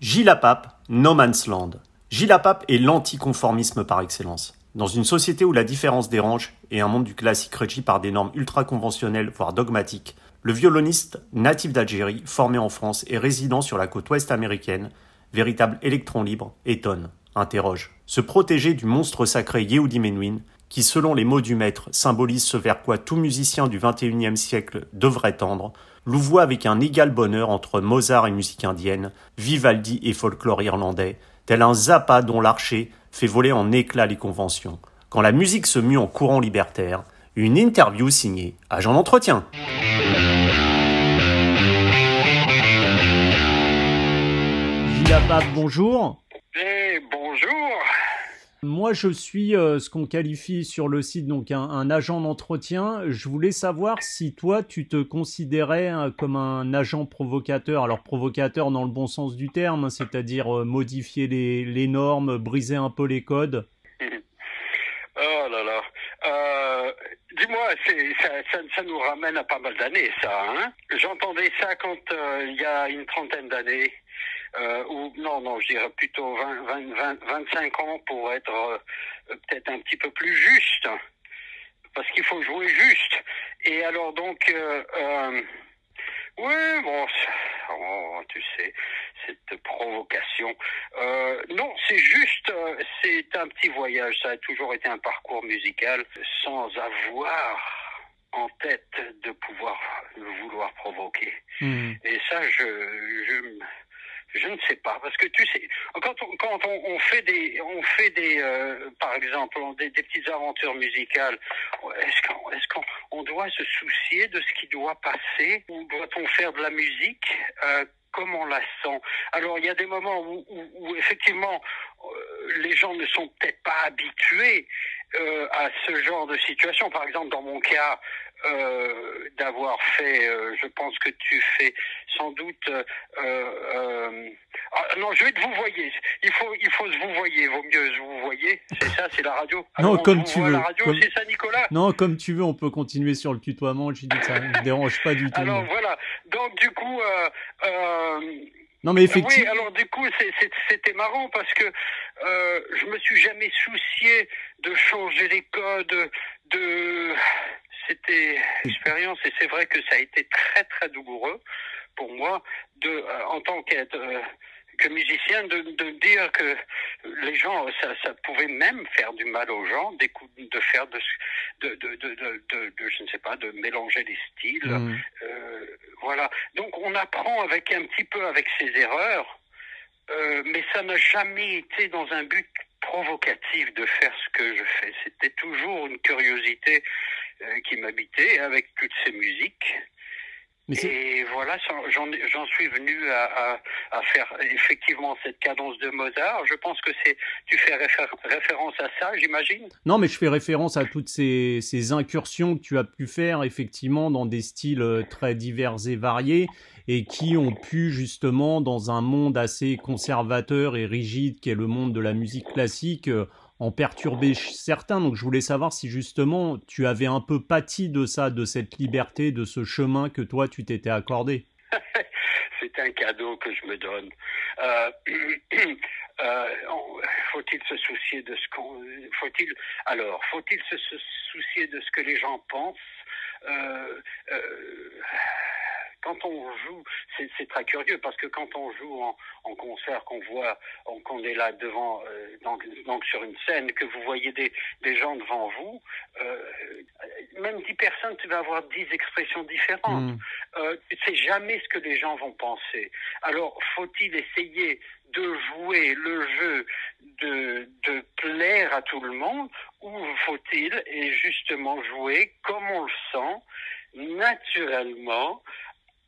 Gilles No Man's Land. Gilles Pape est l'anticonformisme par excellence. Dans une société où la différence dérange et un monde du classique régi par des normes ultra conventionnelles, voire dogmatiques, le violoniste natif d'Algérie, formé en France et résident sur la côte ouest américaine, véritable électron libre, étonne, interroge. Se protéger du monstre sacré Yehudi Menuhin, qui selon les mots du maître symbolise ce vers quoi tout musicien du XXIe siècle devrait tendre, louvoie avec un égal bonheur entre Mozart et musique indienne, Vivaldi et folklore irlandais, tel un Zappa dont l'archer fait voler en éclats les conventions. Quand la musique se mue en courant libertaire, une interview signée Agent d'entretien. Gilles bonjour. Eh, bonjour. Moi, je suis euh, ce qu'on qualifie sur le site donc un, agent d'entretien. Je voulais savoir si toi, tu te considérais euh, comme un agent provocateur. Alors provocateur dans le bon sens du terme, hein, c'est-à-dire euh, modifier les, normes, briser un peu les codes. oh là là. Dis-moi, ça, nous ramène à pas mal d'années, ça. Hein? J'entendais ça quand il y a une trentaine d'années euh, ou non, non, je dirais plutôt 20, 20, 25 ans pour être euh, peut-être un petit peu plus juste, parce qu'il faut jouer juste. Et alors donc, euh, euh oui, bon, oh, tu sais, cette provocation. Euh, non, c'est juste, c'est un petit voyage. Ça a toujours été un parcours musical sans avoir en tête de pouvoir vouloir provoquer. Mmh. Et ça, je, je je ne sais pas, parce que tu sais, quand on, fait des, on fait des, euh, par exemple, des, des, petites aventures musicales, est-ce qu'on, est-ce qu'on on doit se soucier de ce qui doit passer, ou doit-on faire de la musique euh, comme on la sent? Alors il y a des moments où effectivement euh, les gens ne sont peut-être pas habitués euh, à ce genre de situation. Par exemple, dans mon cas, euh, d'avoir fait, euh, je pense que tu fais sans doute. Euh, euh ah, non, je vais te vous voyez. Il faut, il faut se vous voyez. Vaut mieux se vous voyez. C'est ça, c'est la radio. non, comme tu veux. La radio, c'est ça, Nicolas? Non, comme tu veux. On peut continuer sur le tutoiement. Je dis que ça ne dérange pas du tout. Alors voilà. Donc du coup. Non mais effectivement. Oui, alors du coup c'était marrant parce que euh, je me suis jamais soucié de changer les codes, de c'était expérience et c'est vrai que ça a été très très douloureux pour moi de euh, en tant qu'être euh, que musicien de, de dire que les gens ça, ça pouvait même faire du mal aux gens de faire de de, de, de, de, je ne sais pas de mélanger les styles mmh. euh, voilà donc on apprend avec un petit peu avec ses erreurs euh, mais ça n'a jamais été dans un but provocatif de faire ce que je fais. C'était toujours une curiosité euh, qui m'habitait avec toutes ces musiques. Et voilà, j'en suis venu à, à, faire effectivement cette cadence de Mozart. Je pense que c'est, tu fais référence à ça, j'imagine? Non, mais je fais référence à toutes ces, ces incursions que tu as pu faire effectivement dans des styles euh, très divers et variés et qui ont pu justement dans un monde assez conservateur et rigide qu'est le monde de la musique classique euh, en perturber certains. Donc je voulais savoir si justement tu avais un peu pâti de ça, de cette liberté, de ce chemin que toi tu t'étais accordé. C'est un cadeau que je me donne. Euh, euh, faut-il se soucier de ce qu'on, faut-il, alors, faut-il se soucier de ce que les gens pensent? Euh, quand on joue, c'est très curieux parce que quand on joue en, en concert, qu'on voit, qu'on est là devant, euh, donc, donc, sur une scène, que vous voyez des, des gens devant vous, euh, même dix personnes, tu vas avoir dix expressions différentes. Mm. Euh, c'est jamais ce que les gens vont penser. Alors, faut-il essayer de jouer le jeu de, de plaire à tout le monde ou faut-il et justement jouer comme on le sent naturellement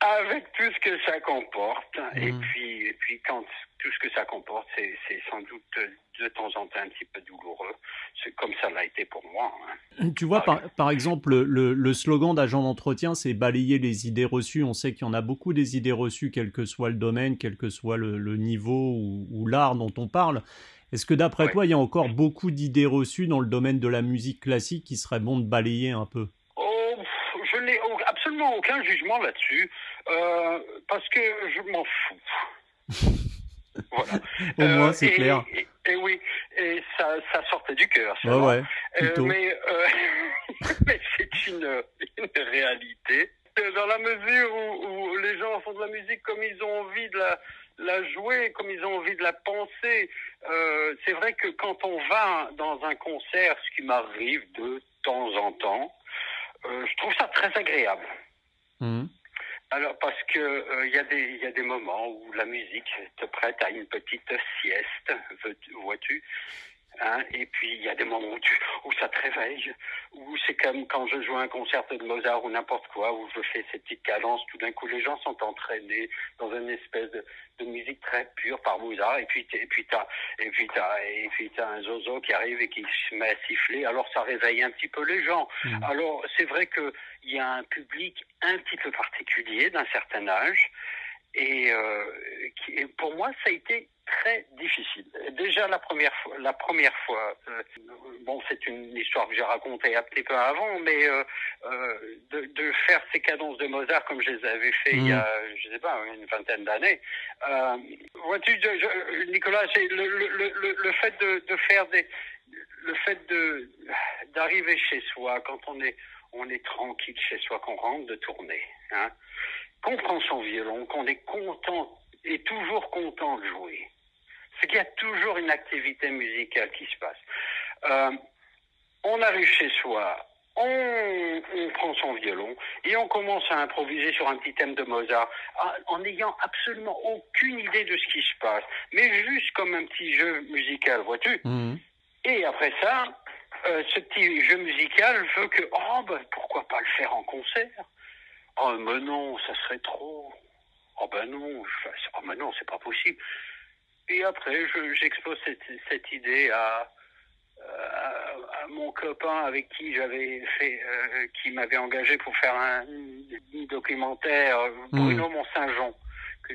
avec tout ce que ça comporte. Et mmh. puis, et puis quand tout ce que ça comporte, c'est sans doute de temps en temps un petit peu douloureux. C'est comme ça l'a été pour moi. Hein. Tu vois, par, par, exemple, le, le slogan d'agent d'entretien, c'est balayer les idées reçues. On sait qu'il y en a beaucoup des idées reçues, quel que soit le domaine, quel que soit le, le niveau ou, ou l'art dont on parle. Est-ce que d'après toi, il y a encore beaucoup d'idées reçues dans le domaine de la musique classique qui serait bon de balayer un peu? Je n'ai absolument aucun jugement là-dessus, euh, parce que je m'en fous. Voilà. Au moins, c'est clair. Et, oui, et ça, ça sortait du cœur. ça. Ouais. Euh, plutôt. mais mais c'est une, une réalité. Dans la mesure où, où les gens font de la musique comme ils ont envie de la, la jouer, comme ils ont envie de la penser. Euh, c'est vrai que quand on va dans un concert, ce qui m'arrive de temps en temps, euh, je trouve ça très agréable. Mhm. Alors parce que euh, il y a des il y a des moments où la musique te prête à une petite sieste, vois-tu. Hein, et puis il y a des moments où, tu, où ça te réveille, où c'est comme quand je joue un concert de Mozart ou n'importe quoi, où je fais ces petites cadences, tout d'un coup les gens sont entraînés dans une espèce de, de musique très pure par Mozart, et puis et puis t'as et puis t'as et puis t'as un zozo qui arrive et qui se met à siffler, alors ça réveille un petit peu les gens. Mhm. Alors c'est vrai que il y a un public un petit peu particulier d'un certain âge et, euh, qui, et pour moi ça a été très difficile. Déjà la première fois, la première fois, euh, bon c'est une histoire que j'ai racontée un petit peu avant, mais euh, euh, de, de faire ces cadences de Mozart comme je les avais fait il y a, je sais pas, une vingtaine d'années. Euh, Vois-tu, Nicolas, le, le, le, le fait de, de faire des, le fait de d'arriver chez soi quand on est on est tranquille chez soi, qu'on rentre de tournée, hein, qu'on prend son violon, qu'on est content et toujours content de jouer. C'est qu'il y a toujours une activité musicale qui se passe. Euh, on arrive chez soi, on, on prend son violon et on commence à improviser sur un petit thème de Mozart en- en n'ayant absolument aucune idée de ce qui se passe, mais juste comme un petit jeu musical, vois-tu Mhm. et après ça, euh, ce petit jeu musical veut que, oh, ben, pourquoi pas le faire en concert Oh, mais non, ça serait trop. Oh, ben non, oh, ben non, c'est pas possible. Et après, je- j'expose cette, cette idée à, à, à mon copain avec qui j'avais fait, euh, qui m'avait engagé pour faire un, un documentaire, Bruno Mont-Saint-Jean. Que-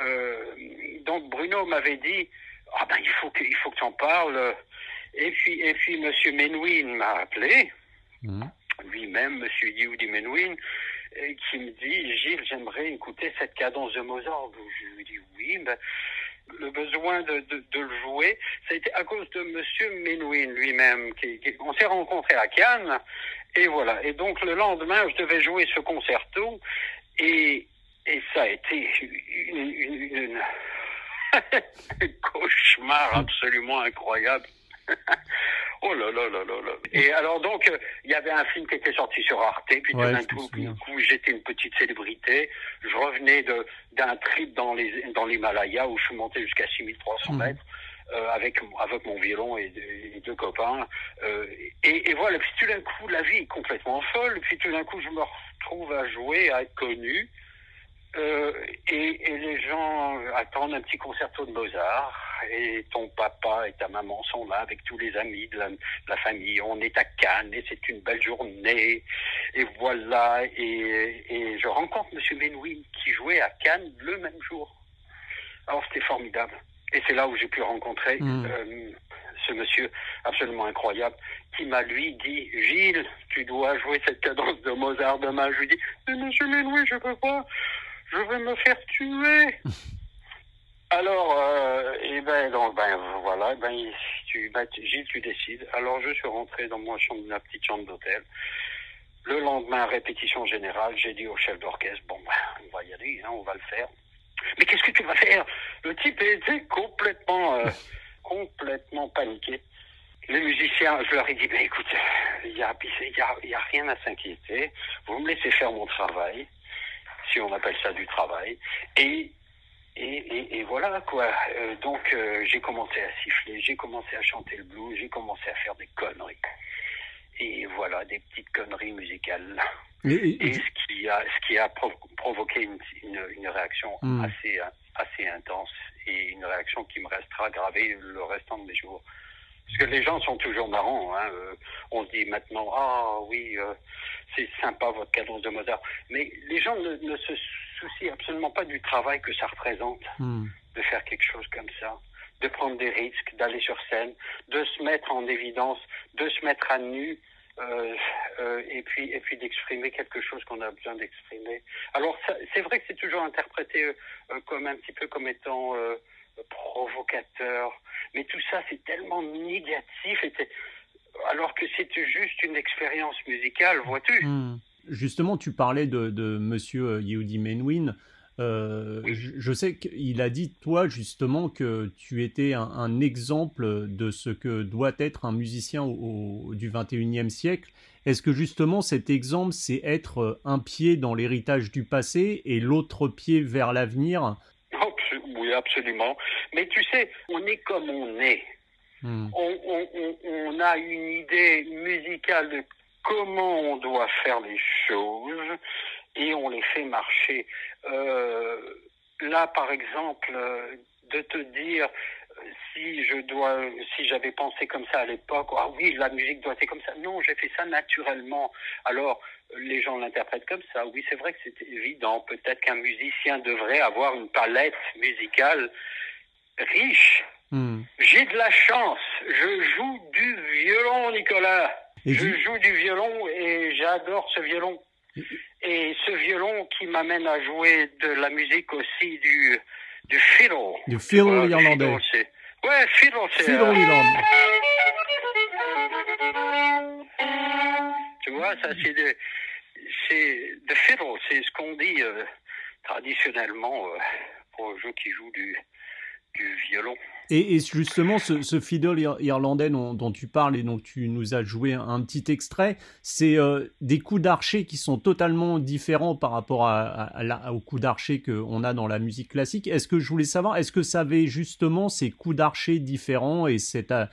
euh, donc Bruno m'avait dit, ah ben il faut que, il faut que tu en parles. Et puis, et puis Monsieur Menouin m'a appelé, Mhm. lui-même, Monsieur Yehudi Menouin, qui me dit, Gilles, j'aimerais écouter cette cadence de Mozart. Je lui dis oui, ben, le besoin de, le jouer, ça a été à cause de Monsieur Menouin lui-même. On s'est rencontrés à Cannes, et voilà. Et donc le lendemain, je devais jouer ce concerto, et, ça a été un cauchemar absolument incroyable. Oh là là là là là. Et alors donc, euh, il y avait un film qui était sorti sur Arte, puis tout Ouais, d'un coup, j'étais une petite célébrité. Je revenais d'un trip dans les dans l'Himalaya où je suis monté jusqu'à 6300 Mhm. mètres. euh, avec avec mon violon et, et deux copains euh, et, et voilà puis tout d'un coup la vie est complètement folle puis tout d'un coup je me retrouve à jouer à être connu euh, et, et les gens attendent un petit concerto de Mozart et ton papa et ta maman sont là avec tous les amis de la, de la famille. On est à Cannes et c'est une belle journée. Et voilà. Et, et je rencontre Monsieur Benouin qui jouait à Cannes le même jour. Alors c'était formidable. Et c'est là où j'ai pu rencontrer Mm. euh, ce monsieur absolument incroyable qui m'a lui dit Gilles, tu dois jouer cette cadence de Mozart demain. Je lui dis Mais Monsieur Benouin, je peux pas je vais me faire tuer. Alors, euh, et ben, donc, ben, voilà, ben, tu, ben, tu- Gilles, tu décides. Alors, je suis rentré dans ma chambre, ma petite chambre d'hôtel. Le lendemain, répétition générale, j'ai dit au chef d'orchestre, bon, ben, on va y aller, hein, on va le faire. Mais qu'est-ce que tu vas faire? Le type était complètement, euh, complètement paniqué. Les musiciens, je leur ai dit, ben, écoute, il n'y a, y a rien à s'inquiéter. Vous me laissez faire mon travail si on appelle ça du travail. Et, et, et, et voilà quoi. Euh, donc euh, j'ai commencé à siffler, j'ai commencé à chanter le blues, j'ai commencé à faire des conneries. Et voilà, des petites conneries musicales. Et- ce qui a, ce qui a pro- provoqué une, une, une réaction Mm. assez, assez intense et une réaction qui me restera gravée le restant de mes jours. Parce que les gens sont toujours marrants. Hein. euh, on se dit maintenant, ah oui, euh, c'est sympa votre cadence de Mozart. Mais les gens ne, ne se soucient absolument pas du travail que ça représente Mhm. de faire quelque chose comme ça, de prendre des risques, d'aller sur scène, de se mettre en évidence, de se mettre à nu, euh, euh, et puis et puis d'exprimer quelque chose qu'on a besoin d'exprimer. Alors c'est vrai que c'est toujours interprété euh, comme un petit peu comme étant éducateur. Mais tout ça, c'est tellement négatif. Et alors que c'est juste une expérience musicale, vois-tu Hmm. Justement, tu parlais de, de Monsieur Yehudi Menuhin. Euh, je, je sais qu'il a dit, toi, justement, que tu étais un, un exemple de ce que doit être un musicien au, au- du 21e siècle. Est-ce que justement cet exemple, c'est être euh, un pied dans l'héritage du passé et l'autre pied vers l'avenir? Oui, absolument. Mais tu sais, on est comme on est. Hmm. on, on- on- on a une idée musicale de comment on doit faire les choses et on les fait marcher. Euh, là, par exemple, euh, de te dire si je dois, si j'avais pensé comme ça à l'époque, ah oui, la musique doit être comme ça. Non, j'ai fait ça naturellement. Alors, les gens l'interprètent comme ça. Oui, c'est vrai que c'est évident. Peut-être qu'un musicien devrait avoir une palette musicale riche. Hmm. J'ai de la chance. Je joue du violon, Nicolas. Et je joue du violon et j'adore ce violon. Et ce violon qui m'amène à jouer de la musique aussi du du fiddle. Du fiddle irlandais. fiddle, ouais, fiddle, c'est. Fiddle euh, Irland. Tu vois, ça c'est de, c'est the fiddle, c'est ce qu'on dit euh, traditionnellement euh, pour ceux qui jouent du du violon. Et, justement, ce, fiddle ir- irlandais dont, tu parles et dont tu nous as joué un, petit extrait, c'est euh, des coups d'archer qui sont totalement différents par rapport aux coups d'archer qu'on a dans la musique classique. Est-ce que je voulais savoir, est-ce que ça avait justement ces coups d'archer différents et cette, euh,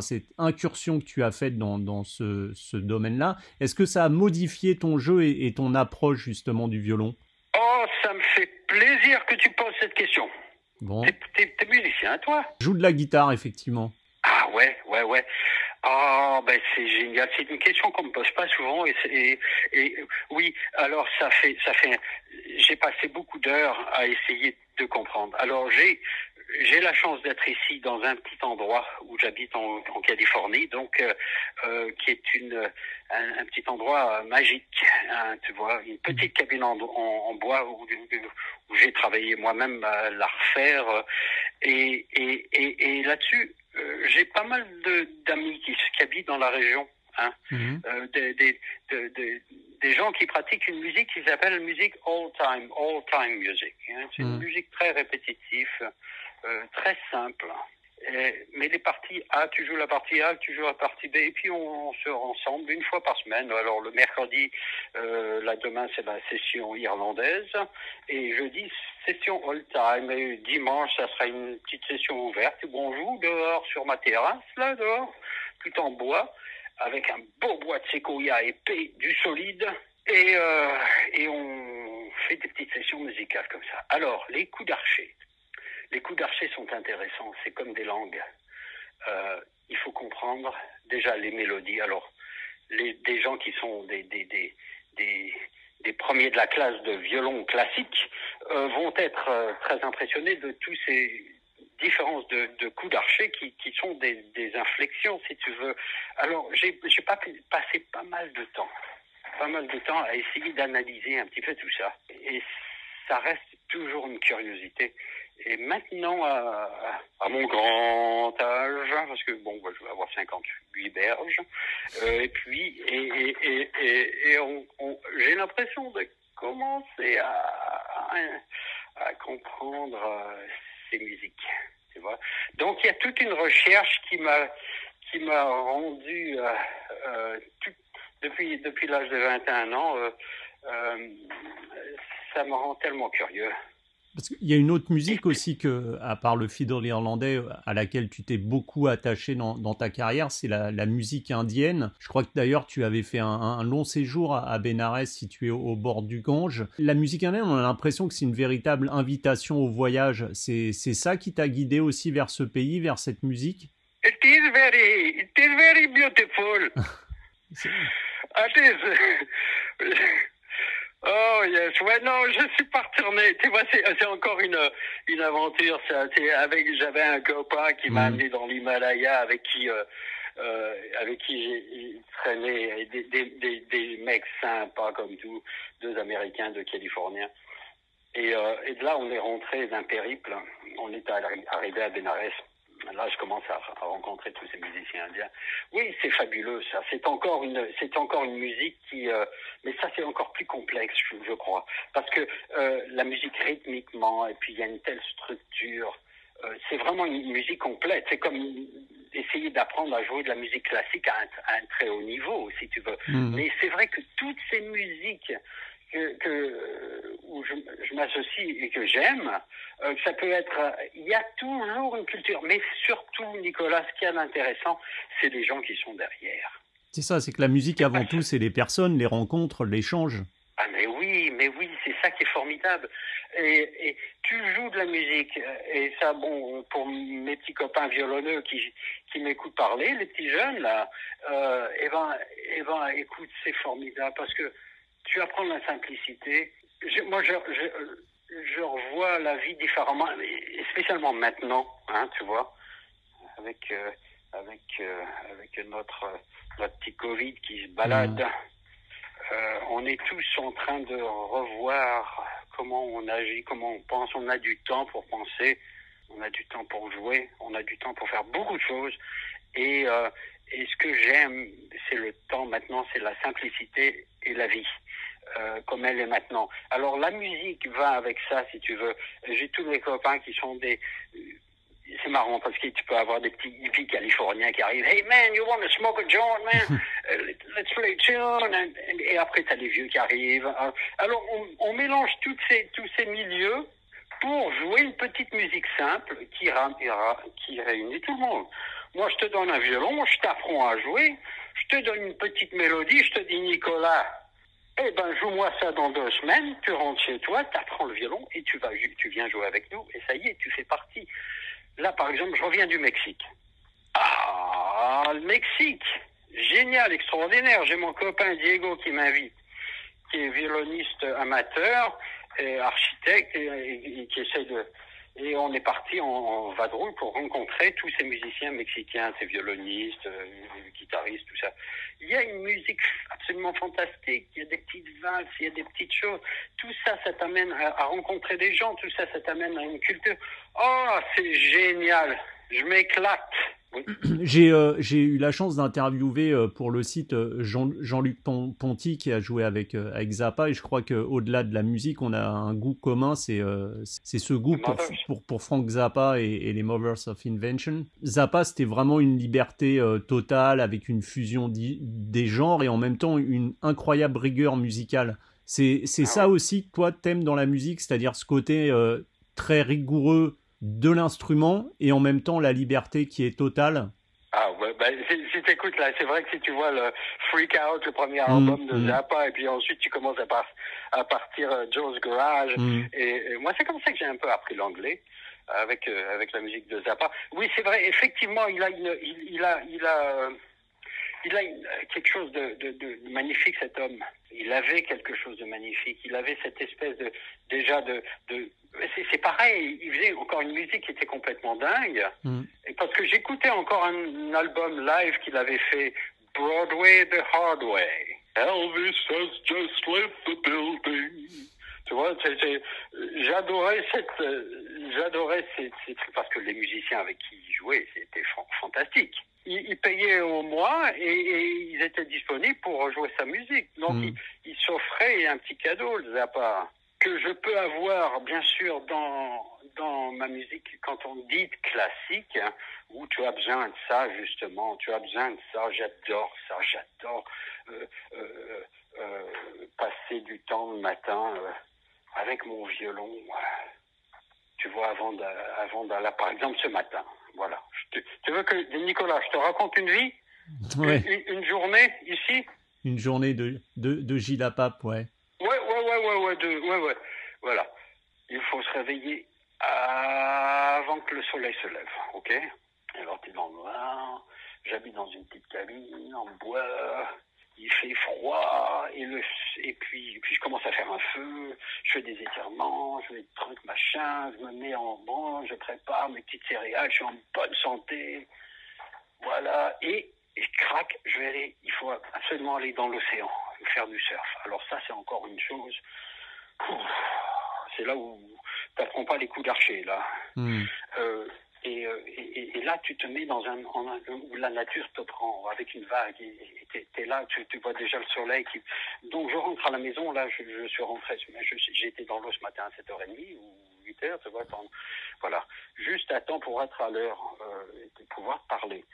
cette incursion que tu as faite dans, ce, domaine-là, est-ce que ça a modifié ton jeu et ton approche justement du violon? Oh, ça me fait plaisir que tu poses cette question. Bon, T'es, musicien, toi? Joue de la guitare effectivement. Ah ouais, ouais, ouais. Ah ben c'est génial. C'est une question qu'on me pose pas souvent et, et oui. Alors ça fait ça fait. J'ai passé beaucoup d'heures à essayer de comprendre. Alors j'ai j'ai la chance d'être ici dans un petit endroit où j'habite en, en Californie, donc euh, euh, qui est une un, un petit endroit euh, magique. hein, tu vois, une petite cabine en, en, en bois où, où j'ai travaillé moi-même à la refaire. euh, Et, et, et, et là-dessus, euh, j'ai pas mal d'amis qui, qui habitent dans la région. Hein, Mhm. euh, des, des, de- de- des gens qui pratiquent une musique qui s'appelle musique all time, all time music. hein. C'est une Mhm. musique très répétitive, euh, très simple. Mais les parties A, tu joues la partie A, tu joues la partie B, et puis on, on se rassemble une fois par semaine. Alors le mercredi, euh, là demain c'est la session irlandaise, et jeudi session all time, et dimanche ça sera une petite session ouverte où on joue dehors sur ma terrasse, là dehors, tout en bois, avec un beau bois de séquoia épais, du solide, et, euh, et on fait des petites sessions musicales comme ça. Alors les coups d'archer. Les coups d'archer sont intéressants, c'est comme des langues. Euh, il faut comprendre déjà les mélodies. Alors, des gens qui sont des, premiers de la classe de violon classique euh, vont être euh, très impressionnés de tous ces différences de, coups d'archer qui, sont des, inflexions, si tu veux. Alors, j'ai passé pas mal de temps, pas mal de temps à essayer d'analyser un petit peu tout ça. Et ça reste toujours une curiosité. Et maintenant, à, à mon grand âge, parce que bon, moi, je vais avoir 58 berges, euh, et puis, et, et, et, et, on, on- j'ai l'impression de commencer à, à, comprendre euh, ces musiques, tu vois. Donc, il y a toute une recherche qui m'a qui m'a rendu euh, euh, tout- depuis depuis l'âge de 21 ans, euh, ça me rend tellement curieux. Parce qu'il y a une autre musique aussi que, à part le fiddle irlandais, à laquelle tu t'es beaucoup attaché dans, dans ta carrière, c'est la, la musique indienne. Je crois que d'ailleurs tu avais fait un, un long séjour à, à Bénarès, situé au, au bord du Gange. La musique indienne, on a l'impression que c'est une véritable invitation au voyage. C'est ça qui t'a guidé aussi vers ce pays, vers cette musique? It is very, it is very beautiful. C'est- It is. Oh yes, ouais non, je suis pas retourné. Tu vois, c'est encore une une aventure. C'est avec j'avais un copain qui m'a Mhm. amené dans l'Himalaya, avec qui euh, euh, avec qui j'ai traîné des, des, des, des mecs sympas comme tout, deux Américains, deux Californiens. Et, et de là, on est rentré d'un périple. On est arrivé à Benares là, je commence à, rencontrer tous ces musiciens indiens. Oui, c'est fabuleux, ça. C'est encore une, c'est encore une musique qui, euh, mais ça, c'est encore plus complexe, je, crois, parce que euh, la musique rythmiquement, et puis il y a une telle structure. Euh, c'est vraiment une musique complète. C'est comme essayer d'apprendre à jouer de la musique classique à un, très haut niveau, si tu veux. Mmh. Mais c'est vrai que toutes ces musiques que, où je, je m'associe et que j'aime, euh, ça peut être, il y a toujours une culture, mais surtout, Nicolas, ce qui est intéressant, c'est les gens qui sont derrière. C'est ça, c'est que la musique avant tout, c'est les personnes, les rencontres, l'échange. Ah mais oui, mais oui, c'est ça qui est formidable. Et, et, tu joues de la musique, et ça, bon, pour mes petits copains violonneux qui, qui m'écoutent parler, les petits jeunes là, euh, eh ben, eh ben, écoute, c'est formidable parce que tu apprends la simplicité. moi, je, je, revois la vie différemment, spécialement maintenant, hein, tu vois, avec, euh, avec, euh, avec notre, notre petit Covid qui se balade. Mmh. Euh, on est tous en train de revoir comment on agit, comment on pense. On a du temps pour penser, on a du temps pour jouer, on a du temps pour faire beaucoup de choses. Et, et ce que j'aime, c'est le temps maintenant, c'est la simplicité et la vie. Euh, comme elle est maintenant. Alors la musique va avec ça, si tu veux. J'ai tous mes copains qui sont des... C'est marrant parce que tu peux avoir des petits hippies californiens qui arrivent. Hey man, you want to smoke a joint, man? Uh, let's play a tune. Et après, tu as les vieux qui arrivent. Euh, alors, on, on mélange toutes ces, tous ces milieux pour jouer une petite musique simple qui, qui réunit tout le monde. Moi, je te donne un violon, je t'apprends à jouer, je te donne une petite mélodie, je te dis Nicolas, eh ben, joue-moi ça dans deux semaines, tu rentres chez toi, tu apprends le violon et tu vas, tu viens jouer avec nous et ça y est, tu fais partie. Là, par exemple, je reviens du Mexique. Ah, le Mexique! Génial, extraordinaire. J'ai mon copain Diego qui m'invite, qui est violoniste amateur, architecte et qui essaie de, et on est parti en, vadrouille pour rencontrer tous ces musiciens mexicains, ces violonistes, euh, guitaristes, tout ça. Il y a une musique absolument fantastique, il y a des petites valses, il y a des petites choses. Tout ça, ça t'amène à, rencontrer des gens, tout ça, ça t'amène à une culture. Oh, c'est génial, je m'éclate. Euh, j'ai eu la chance d'interviewer euh, pour le site euh, Jean-Luc Ponty qui a joué avec, avec Zappa et je crois qu'au-delà de la musique, on a un goût commun, c'est ce goût pour, pour, pour, Frank Zappa et, les Mothers of Invention. Zappa, c'était vraiment une liberté totale avec une fusion des genres et en même temps une incroyable rigueur musicale. C'est ah ça aussi que toi t'aimes dans la musique, c'est-à-dire ce côté très rigoureux de l'instrument et en même temps la liberté qui est totale ah ouais, bah, si, tu écoutes là, c'est vrai que si tu vois le Freak Out, le premier mm, album de mm. Zappa, et puis ensuite tu commences à, à partir euh, Joe's Garage, mm. et, moi c'est comme ça que j'ai un peu appris l'anglais avec euh, avec la musique de Zappa. Oui, c'est vrai, effectivement, il a une, il, il a il a euh, il a quelque chose de, de, de, magnifique cet homme. Il avait quelque chose de magnifique. Il avait cette espèce de déjà de, de c'est pareil, il faisait encore une musique qui était complètement dingue. Mm. Et parce que j'écoutais encore un, album live qu'il avait fait, Broadway the Hard Way. Elvis has just left the building. Tu vois, j'adorais cette, j'adorais ces, ces, trucs parce que les musiciens avec qui il jouait, c'était fantastique. Il, payait au mois et, ils étaient disponibles pour jouer sa musique. Donc, mm. il, il s'offrait un petit cadeau, le Zappa que je peux avoir, bien sûr, dans, dans ma musique, quand on dit classique, hein, où tu as besoin de ça, justement, tu as besoin de ça, j'adore ça, j'adore euh, euh, euh, passer du temps le matin avec mon violon, tu vois, avant d'aller, par exemple, ce matin, voilà. tu veux que, Nicolas, je te raconte une vie une, une, journée ici Une journée de, de, de Gilles Pape, ouais. Ouais, ouais, ouais, ouais, ouais, de, ouais, ouais. Voilà. Il faut se réveiller avant que le soleil se lève, ok? Alors t'es dans le noir, j'habite dans une petite cabine en bois, il fait froid, et, le, et puis, puis je commence à faire un feu, je fais des étirements, je fais des trucs machin, je me mets en branche, je prépare mes petites céréales, je suis en bonne santé, voilà, et, et crac, je vais aller, il faut absolument aller dans l'océan faire du surf. Alors ça, c'est encore une chose. C'est là où tu n'apprends pas les coups d'archer, là. Hmm. Euh, et, euh, et, et, là, tu te mets dans un, en un, où la nature te prend avec une vague. Et es, là, tu, vois déjà le soleil. Donc je rentre à la maison. Là, je, suis rentré. J'étais dans l'eau ce matin à 7h30 ou 8h, tu vois. Voilà, juste à temps pour être à l'heure euh, et pouvoir parler.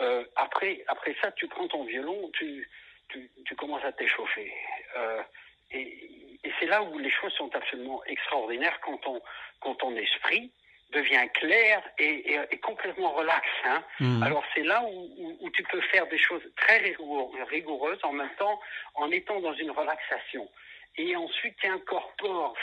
Euh, après, après ça, tu prends ton violon, tu, tu, commences à t'échauffer. Euh, et, et c'est là où les choses sont absolument extraordinaires quand, on, quand ton esprit devient clair et, et, et complètement relax. Hein. Mhm. Alors c'est là où, où, où, tu peux faire des choses très rigoureuses en même temps en étant dans une relaxation. Et ensuite tu incorpores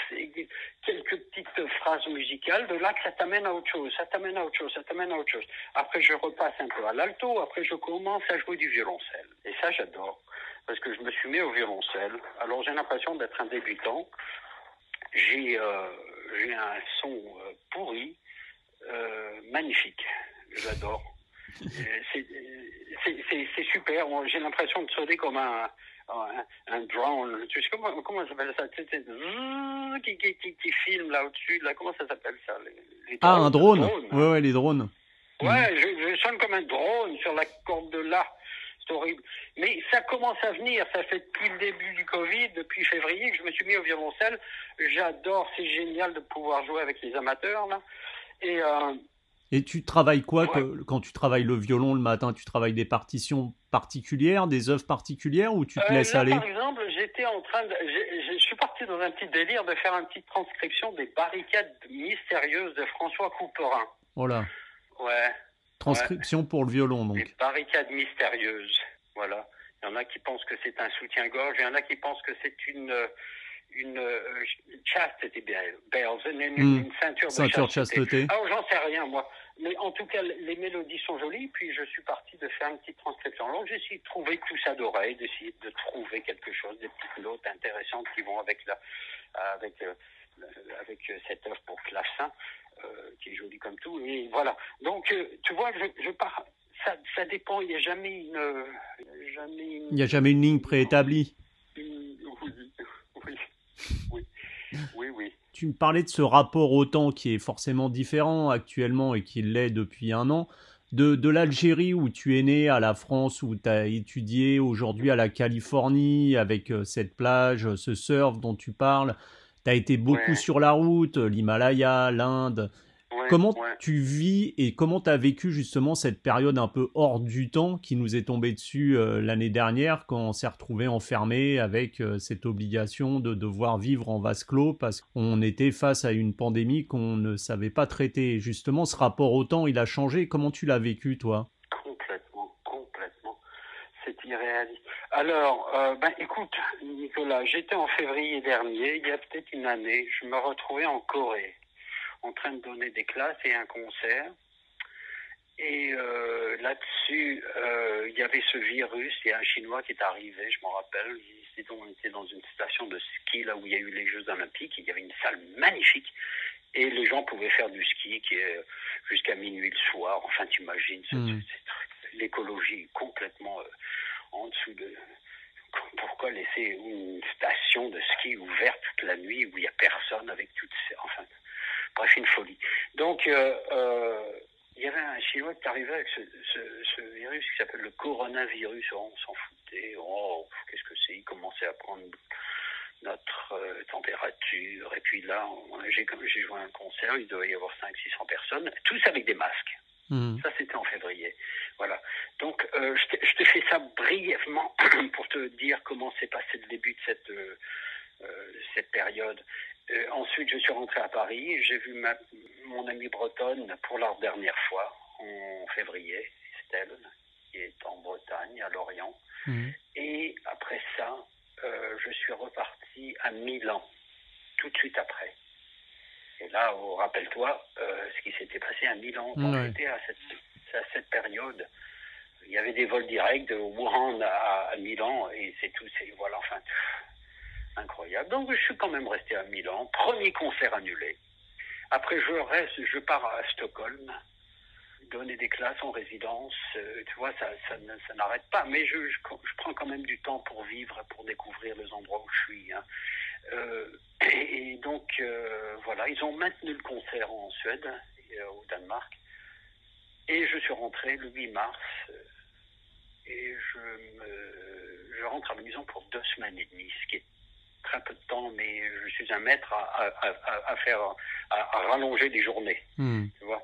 quelques petites phrases musicales, de là que ça t'amène à autre chose, ça t'amène à autre chose, ça t'amène à autre chose. Après je repasse un peu à l'alto, après je commence à jouer du violoncelle. Et ça j'adore, parce que je me suis mis au violoncelle. Alors j'ai l'impression d'être un débutant. J'ai euh, j'ai un son euh, pourri, euh, magnifique. J'adore. c'est super. J'ai l'impression de sonner comme un, un, un drone. Tu sais comment, comment ça s'appelle ça? Qui, qui, qui, qui, filme là au-dessus. Là, comment ça s'appelle ça les, les Ah, un drone. drone ouais, ouais, les drones. Ouais, mmh. je, je sonne comme un drone sur la corde de horrible. Mais ça commence à venir. Ça fait depuis le début du Covid, depuis février, que je me suis mis au violoncelle. J'adore. C'est génial de pouvoir jouer avec les amateurs là. Et euh, et tu travailles quoi ouais. que, quand tu travailles le violon le matin Tu travailles des partitions particulières, des œuvres particulières ou tu te euh, laisses là, aller Par exemple, j'étais en train de, je suis parti dans un petit délire de faire une petite transcription des barricades mystérieuses de François Couperin. Voilà. Ouais. Transcription ouais. pour le violon, donc. Des barricades mystérieuses. Voilà. Il y en a qui pensent que c'est un soutien-gorge, il y en a qui pensent que c'est une, une, une chastity bells, une, une, une ceinture Ceinture de chasteté. chasteté. Ah, j'en sais rien, moi. Mais en tout cas, les mélodies sont jolies, puis je suis parti de faire une petite transcription. Alors, j'ai essayé de trouver tout ça d'oreille, d'essayer de trouver quelque chose, des petites notes intéressantes qui vont avec la, avec, euh, avec cette œuvre pour clavecin, euh, qui est jolie comme tout. Et voilà. Donc, euh, tu vois, je, je pars. Ça, ça dépend. Il n'y a jamais une, jamais une. Il n'y a jamais une ligne préétablie. Une, oui, oui, oui, oui, oui. Tu me parlais de ce rapport au temps qui est forcément différent actuellement et qui l'est depuis un an. De, de l'Algérie où tu es né, à la France où tu as étudié, aujourd'hui à la Californie avec euh, cette plage, ce surf dont tu parles. Tu as été beaucoup Ouais. sur la route, l'Himalaya, l'Inde. Ouais, Comment ouais. tu vis et comment tu as vécu justement cette période un peu hors du temps qui nous est tombée dessus euh, l'année dernière quand on s'est retrouvé enfermé avec euh, cette obligation de devoir vivre en vase clos parce qu'on était face à une pandémie qu'on ne savait pas traiter? Justement, ce rapport au temps, il a changé. Comment tu l'as vécu, toi? C'est irréaliste. Alors, euh, ben écoute, Nicolas, j'étais en février dernier, il y a peut-être une année, je me retrouvais en Corée, en train de donner des classes et un concert. Et euh, là-dessus, euh, il y avait ce virus, il y a un Chinois qui est arrivé, je m'en rappelle, on était dans une station de ski, là où il y a eu les Jeux Olympiques, il y avait une salle magnifique, et les gens pouvaient faire du ski qui est jusqu'à minuit le soir, enfin t'imagines, ce- Mm. L'écologie complètement euh, en dessous de... Pourquoi laisser une station de ski ouverte toute la nuit où il n'y a personne avec toutes ces... Enfin, bref, une folie. Donc, euh, euh, il y avait un Chinois qui arrivait avec ce, virus qui s'appelle le coronavirus. Oh, on s'en foutait. Oh, qu'est-ce que c'est? Il commençait à prendre notre température. Et puis là, j'ai joué un concert, il devait y avoir 500-600 personnes, tous avec des masques. Mhm. Ça, c'était en février. Voilà. Donc, euh, je, te, je te fais ça brièvement pour te dire comment s'est passé le début de cette, euh, euh, cette période. Euh, ensuite, je suis rentré à Paris. J'ai vu ma, mon amie bretonne pour la dernière fois en février, Estelle, qui est en Bretagne, à Lorient. Mhm. Et après ça, je suis reparti à Milan, tout de suite après. Et là, oh, rappelle-toi euh, ce qui s'était passé à Milan j'étais à cette, à cette période. Il y avait des vols directs de Wuhan à, à Milan et c'est tout, c'est voilà, enfin, pff, incroyable. Donc je suis quand même resté à Milan. Premier concert annulé. Après, je reste, je pars à Stockholm, donner des classes en résidence. euh, tu vois, ça, ça, n'arrête pas. Mais je, je, je prends quand même du temps pour vivre, pour découvrir les endroits où je suis. hein. Et, donc, voilà, ils ont maintenu le concert en Suède, au Danemark. Et je suis rentré le 8 mars et je, me, je rentre à la maison pour deux semaines et demie, ce qui est très peu de temps, mais je suis un maître à, à, à faire, à, rallonger des journées, hmm. tu vois.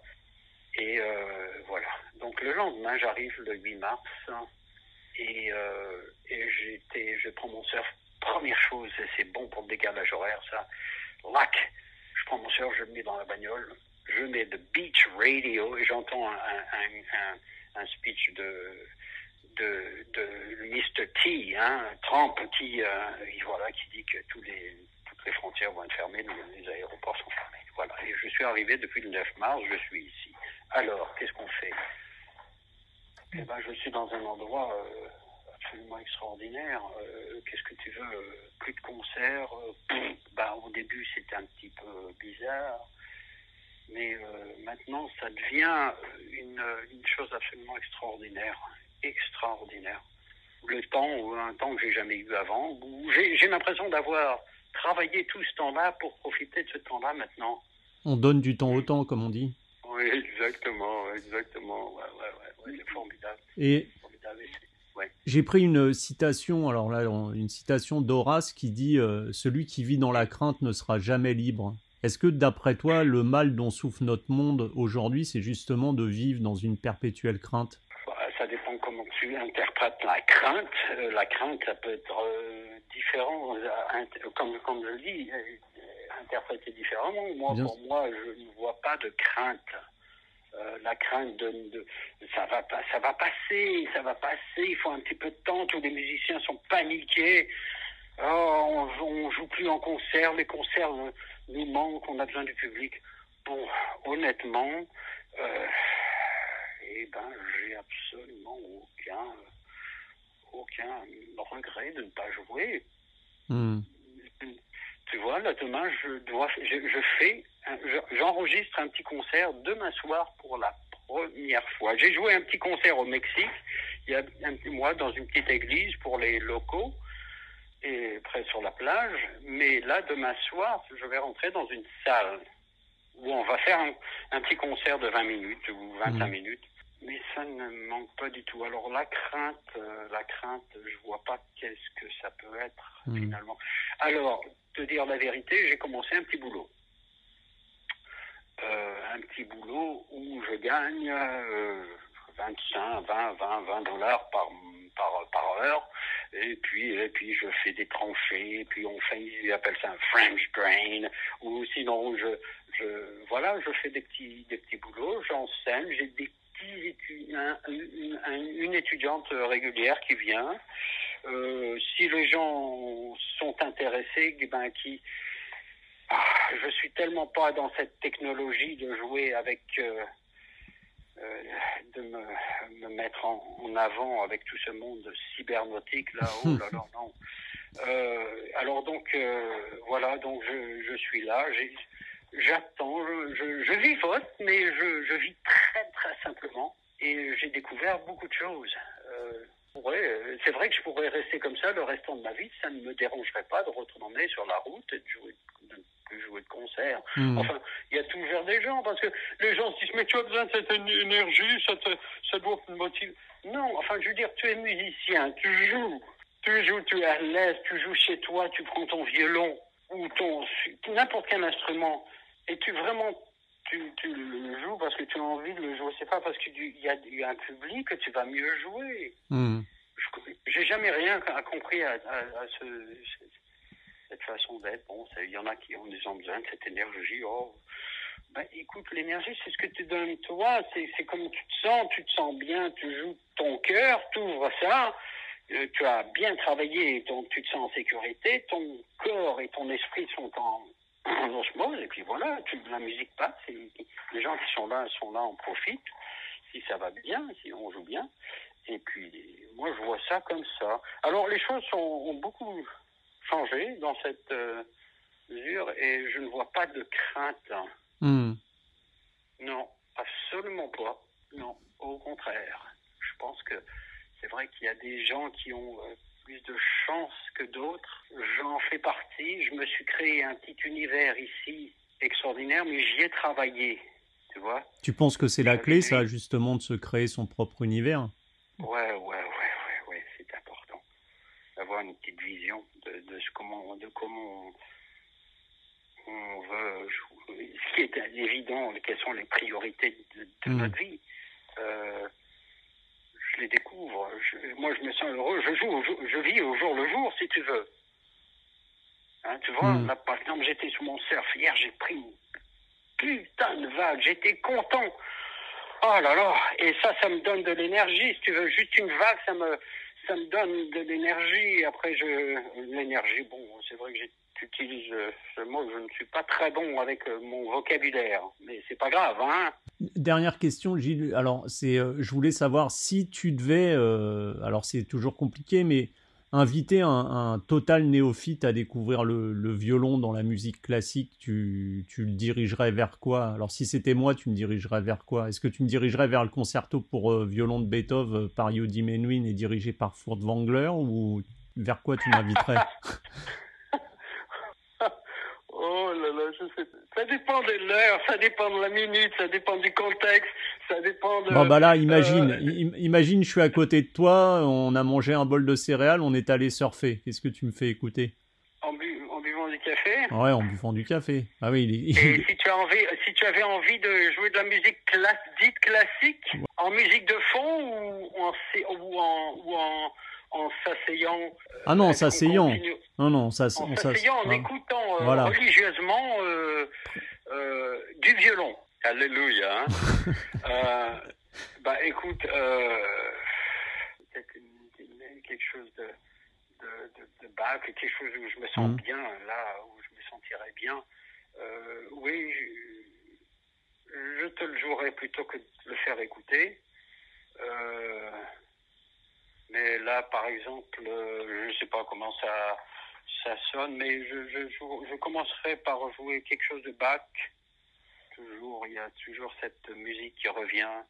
Et euh, voilà. Donc le lendemain, j'arrive le 8 mars et, euh, et j'étais, je prends mon surf. Première chose, c'est bon pour le décalage horaire, ça. Lac. Je prends mon surf, je le mets dans la bagnole, je mets de beach radio et j'entends un, un, un, un speech de de, de Mr. T, hein, Trump, qui, euh, voilà, qui dit que tous les, toutes les frontières vont être fermées, les, aéroports sont fermés. Voilà. Et je suis arrivé depuis le 9 mars, je suis ici. Alors, qu'est-ce qu'on fait? Eh ben, je suis dans un endroit euh, absolument extraordinaire. Euh, qu'est-ce que tu veux Plus de concerts. bah, au début, c'était un petit peu bizarre. Mais maintenant, ça devient une, une chose absolument extraordinaire extraordinaire. Le temps, un temps que j'ai jamais eu avant, j'ai l'impression d'avoir travaillé tout ce temps-là pour profiter de ce temps-là maintenant. On donne du temps au temps, comme on dit. Oui, exactement, exactement. Ouais, ouais, ouais, c'est formidable. Et j'ai pris une citation, alors là, une citation d'Horace qui dit euh, Celui qui vit dans la crainte ne sera jamais libre. Est-ce que, d'après toi, le mal dont souffre notre monde aujourd'hui, c'est justement de vivre dans une perpétuelle crainte? Ça dépend comment tu interprètes la crainte. Euh, la crainte, ça peut être euh, différent, comme, comme je dis, interprété différemment. Moi, pour moi, je ne vois pas de crainte. La crainte de, ça va ça va passer ça va passer il faut un petit peu de temps tous les musiciens sont paniqués oh, on, joue plus en concert les concerts nous manquent on a besoin du public bon honnêtement euh, eh ben, j'ai absolument aucun, aucun regret de ne pas jouer. Hmm. Tu vois, là, demain, je dois, je, fais, j'enregistre un petit concert demain soir pour la première fois. J'ai joué un petit concert au Mexique, il y a un mois, dans une petite église pour les locaux, et près sur la plage. Mais là, demain soir, je vais rentrer dans une salle où on va faire un, petit concert de 20 minutes ou 25 hmm. minutes mais ça ne manque pas du tout. Alors la crainte, euh, la crainte, je vois pas qu'est-ce que ça peut être hmm. finalement. Alors, te dire la vérité, j'ai commencé un petit boulot. Euh, un petit boulot où je gagne 25, 20, 20, 20 dollars par, par, par heure. Et puis, et puis je fais des tranchées, et puis on fait, ils appellent ça un French drain, ou sinon je, je, voilà, je fais des petits, des petits boulots, j'enseigne, j'ai des une, étudiante régulière qui vient. Euh, si les gens sont intéressés, eh ben qui ah, je suis tellement pas dans cette technologie de jouer avec euh, euh, de me, mettre en, avant avec tout ce monde cybernotique là oh là là non alors donc voilà donc je, je suis là j'ai j'attends, je, je, vivote, mais je, je, vis très très simplement et j'ai découvert beaucoup de choses. Euh, c'est vrai que je pourrais rester comme ça le restant de ma vie, ça ne me dérangerait pas de retourner sur la route et de jouer de, jouer de concert. Hmm. Enfin, il y a toujours des gens, parce que les gens se disent, mais tu as besoin de cette énergie, ça, te, ça doit te motiver. Non, enfin, je veux dire, tu es musicien, tu joues, tu joues, tu es à l'aise, tu joues chez toi, tu prends ton violon ou ton n'importe quel instrument et tu vraiment tu, tu, le joues parce que tu as envie de le jouer. C'est pas parce qu'il y, a, un public que tu vas mieux jouer. Hmm. J'ai jamais rien compris à, ce, cette façon d'être. Bon, il y en a qui ont, besoin de cette énergie. Oh. Ben, écoute, l'énergie, c'est ce que tu donnes toi. C'est comme tu te sens. Tu te sens bien. Tu joues ton cœur. Tu ouvres ça. Euh, tu as bien travaillé. Tu te sens en sécurité. Ton corps et ton esprit sont en on se pose et puis voilà, la musique passe et les gens qui sont là sont là, en profitent, si ça va bien, si on joue bien. Et puis, moi, je vois ça comme ça. Alors, les choses ont beaucoup changé dans cette euh, mesure et je ne vois pas de crainte. Hmm. Non, absolument pas. Non, au contraire. Je pense que c'est vrai qu'il y a des gens qui ont euh, plus de chance que d'autres. J'en fais partie. Je me suis créé un petit univers ici extraordinaire, mais j'y ai travaillé. Tu vois Tu penses que c'est la clé, ça, justement, de se créer son propre univers? Ouais, ouais, ouais, ouais, ouais, c'est important. D'avoir une petite vision de, de, ce, comment, de comment on veut. Ce qui est évident, quelles sont les priorités de, de notre vie. Euh, je les découvre. moi, je me sens heureux. Je joue, je vis au jour le jour, si tu veux. Hein, tu vois, là, par exemple, j'étais sous mon surf hier, j'ai pris une putain de vague. J'étais content. Oh là là. Et ça, ça me donne de l'énergie. Si tu veux, juste une vague, ça me, ça me donne de l'énergie. Après, je, l'énergie, bon, c'est vrai que j'utilise ce mot, je ne suis pas très bon avec euh, mon vocabulaire, mais c'est pas grave, hein. Dernière question, Gilles. Alors, c'est, euh, je voulais savoir si tu devais, euh, alors c'est toujours compliqué, mais inviter un, total néophyte à découvrir le, violon dans la musique classique, tu, le dirigerais vers quoi? Alors si c'était moi, tu me dirigerais vers quoi? Est-ce que tu me dirigerais vers le concerto pour euh, violon de Beethoven euh, par Yodi Menuhin et dirigé par Furtwängler ou vers quoi tu m'inviterais Oh là là, je sais Ça dépend de l'heure, ça dépend de la minute, ça dépend du contexte, ça dépend de... Bon bah là, imagine, euh, imagine je suis à côté de toi, on a mangé un bol de céréales, on est allé surfer. Qu'est-ce que tu me fais écouter? En, buvant du café? Ouais, en buvant du café. Ah oui, Et si tu, as envie, si tu avais envie de jouer de la musique dite classique, en musique de fond ou en... Ou en, ou en en s'asseyant. Ah non, en s'asseyant. Non, non, ça, en s'asseyant, en écoutant euh, religieusement euh, euh, du violon. Alléluia. Hein. bah écoute, quelque chose de, de, de, Bach, quelque chose où je me sens mm. bien, là où je me sentirais bien. oui, je, je, te le jouerai plutôt que de le faire écouter. Mais là, par exemple, euh, je ne sais pas comment ça, ça sonne, mais je, je, je, commencerai par jouer quelque chose de Bach. Toujours, il y a toujours cette musique qui revient.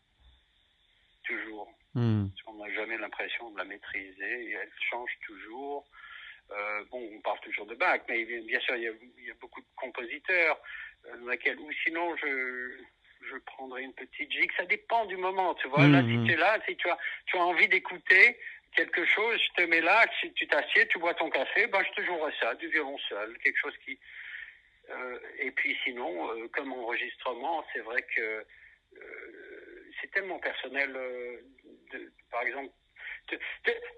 Toujours. Hmm. On n'a jamais l'impression de la maîtriser. Et elle change toujours. Euh, bon, on parle toujours de Bach, mais bien sûr, il y a, il y a beaucoup de compositeurs euh, laquelle, ou sinon, je, je prendrai une petite gigue. Ça dépend du moment, tu vois. Là, si mhm. tu es là, si tu as, tu as envie d'écouter quelque chose, je te mets là, si tu t'assieds, tu bois ton café, ben, je te jouerai ça, du violon seul, quelque chose qui... Euh, et puis sinon, euh, comme enregistrement, c'est vrai que euh, c'est tellement personnel. De, par exemple, tu,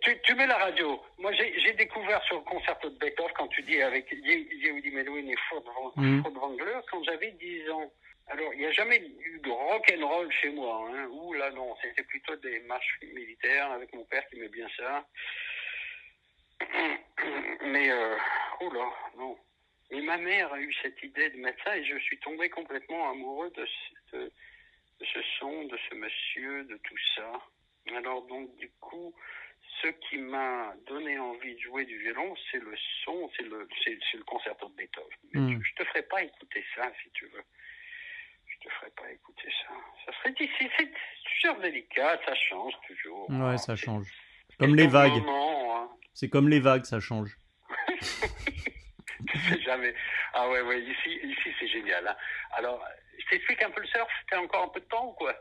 tu, tu, mets la radio. Moi, j'ai découvert sur le concerto de Beethoven, quand tu dis avec Yehudi Menuhin et Ford Wrangler, quand j'avais 10 ans. Alors, il n'y a jamais eu de rock and roll chez moi. Hein. Ouh là, non, c'était plutôt des marches militaires avec mon père qui aimait bien ça. Mais, euh, oh là, non. Et ma mère a eu cette idée de mettre ça et je suis tombé complètement amoureux de ce, de, ce son, de ce monsieur, de tout ça. Alors donc, du coup, ce qui m'a donné envie de jouer du violon, c'est le son, c'est le, c'est, le concerto de Beethoven. Mais hmm. je te ferai pas écouter ça, si tu veux je ne ferais pas écouter ça. Ça serait difficile, c'est toujours délicat, ça change toujours. Ouais, ça change. Comme les vagues. Hein. C'est comme les vagues, ça change. jamais. Ah ouais, ouais, ici, ici c'est génial. Hein. Alors, je t'explique un peu le surf, t'as encore un peu de temps ou quoi?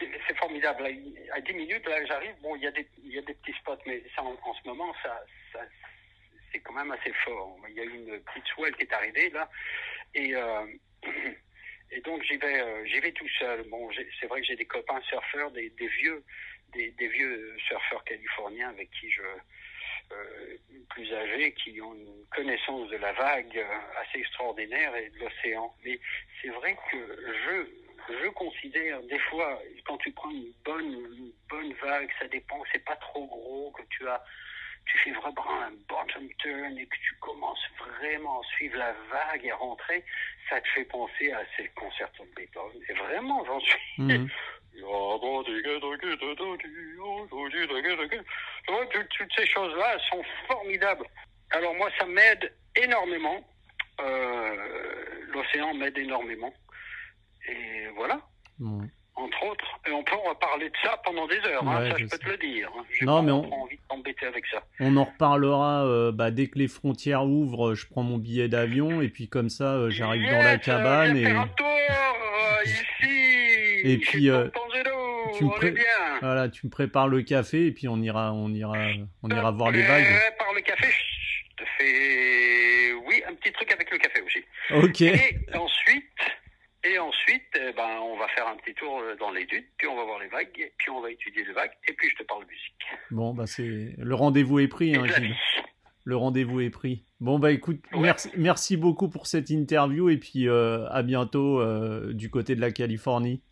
C'est formidable. À 10 minutes, là, j'arrive. Bon, il y, a des, il y a des petits spots, mais ça, en, ce moment, ça, ça c'est quand même assez fort. Il y a une petite swell qui est arrivée, là. Et euh, Et donc j'y vais, euh, j'y vais tout seul. Bon, c'est vrai que j'ai des copains surfeurs, des, vieux, des, des, vieux surfeurs californiens avec qui je euh, plus âgés, qui ont une connaissance de la vague euh, assez extraordinaire et de l'océan. Mais c'est vrai que je, je considère des fois quand tu prends une bonne, une bonne vague, ça dépend, c'est pas trop gros que tu as tu fais vraiment un bottom turn et que tu commences vraiment à suivre la vague et à rentrer, ça te fait penser à ces concertos de Beethoven. Et vraiment, j'en suis. Toutes ces choses-là sont formidables. Alors moi, ça m'aide énormément. Euh, L'océan m'aide énormément. Et voilà entre autres. Et on peut en parler de ça pendant des heures, hein, ça je peux te le dire. Hein. non, mais on... envie de été avec ça. On en reparlera euh, bah, dès que les frontières ouvrent. Je prends mon billet d'avion et puis comme ça, euh, j'arrive dans la Yes, cabane et faire un tour euh, ici. Et puis, euh, tu me on pré- est bien. voilà, tu me prépares le café et puis on ira, on ira, on ira voir les Euh, vagues. Par le café, je te fais, oui, un petit truc avec le café aussi. Ok. Et ensuite, eh ben, on va faire un petit tour euh, dans les dunes, puis on va voir les vagues, puis on va étudier les vagues, et puis je te parle musique. Bon, bah c'est le rendez-vous est pris, hein. Le rendez-vous est pris. Bon bah écoute, Ouais. merci, merci beaucoup pour cette interview et puis euh, à bientôt euh, du côté de la Californie.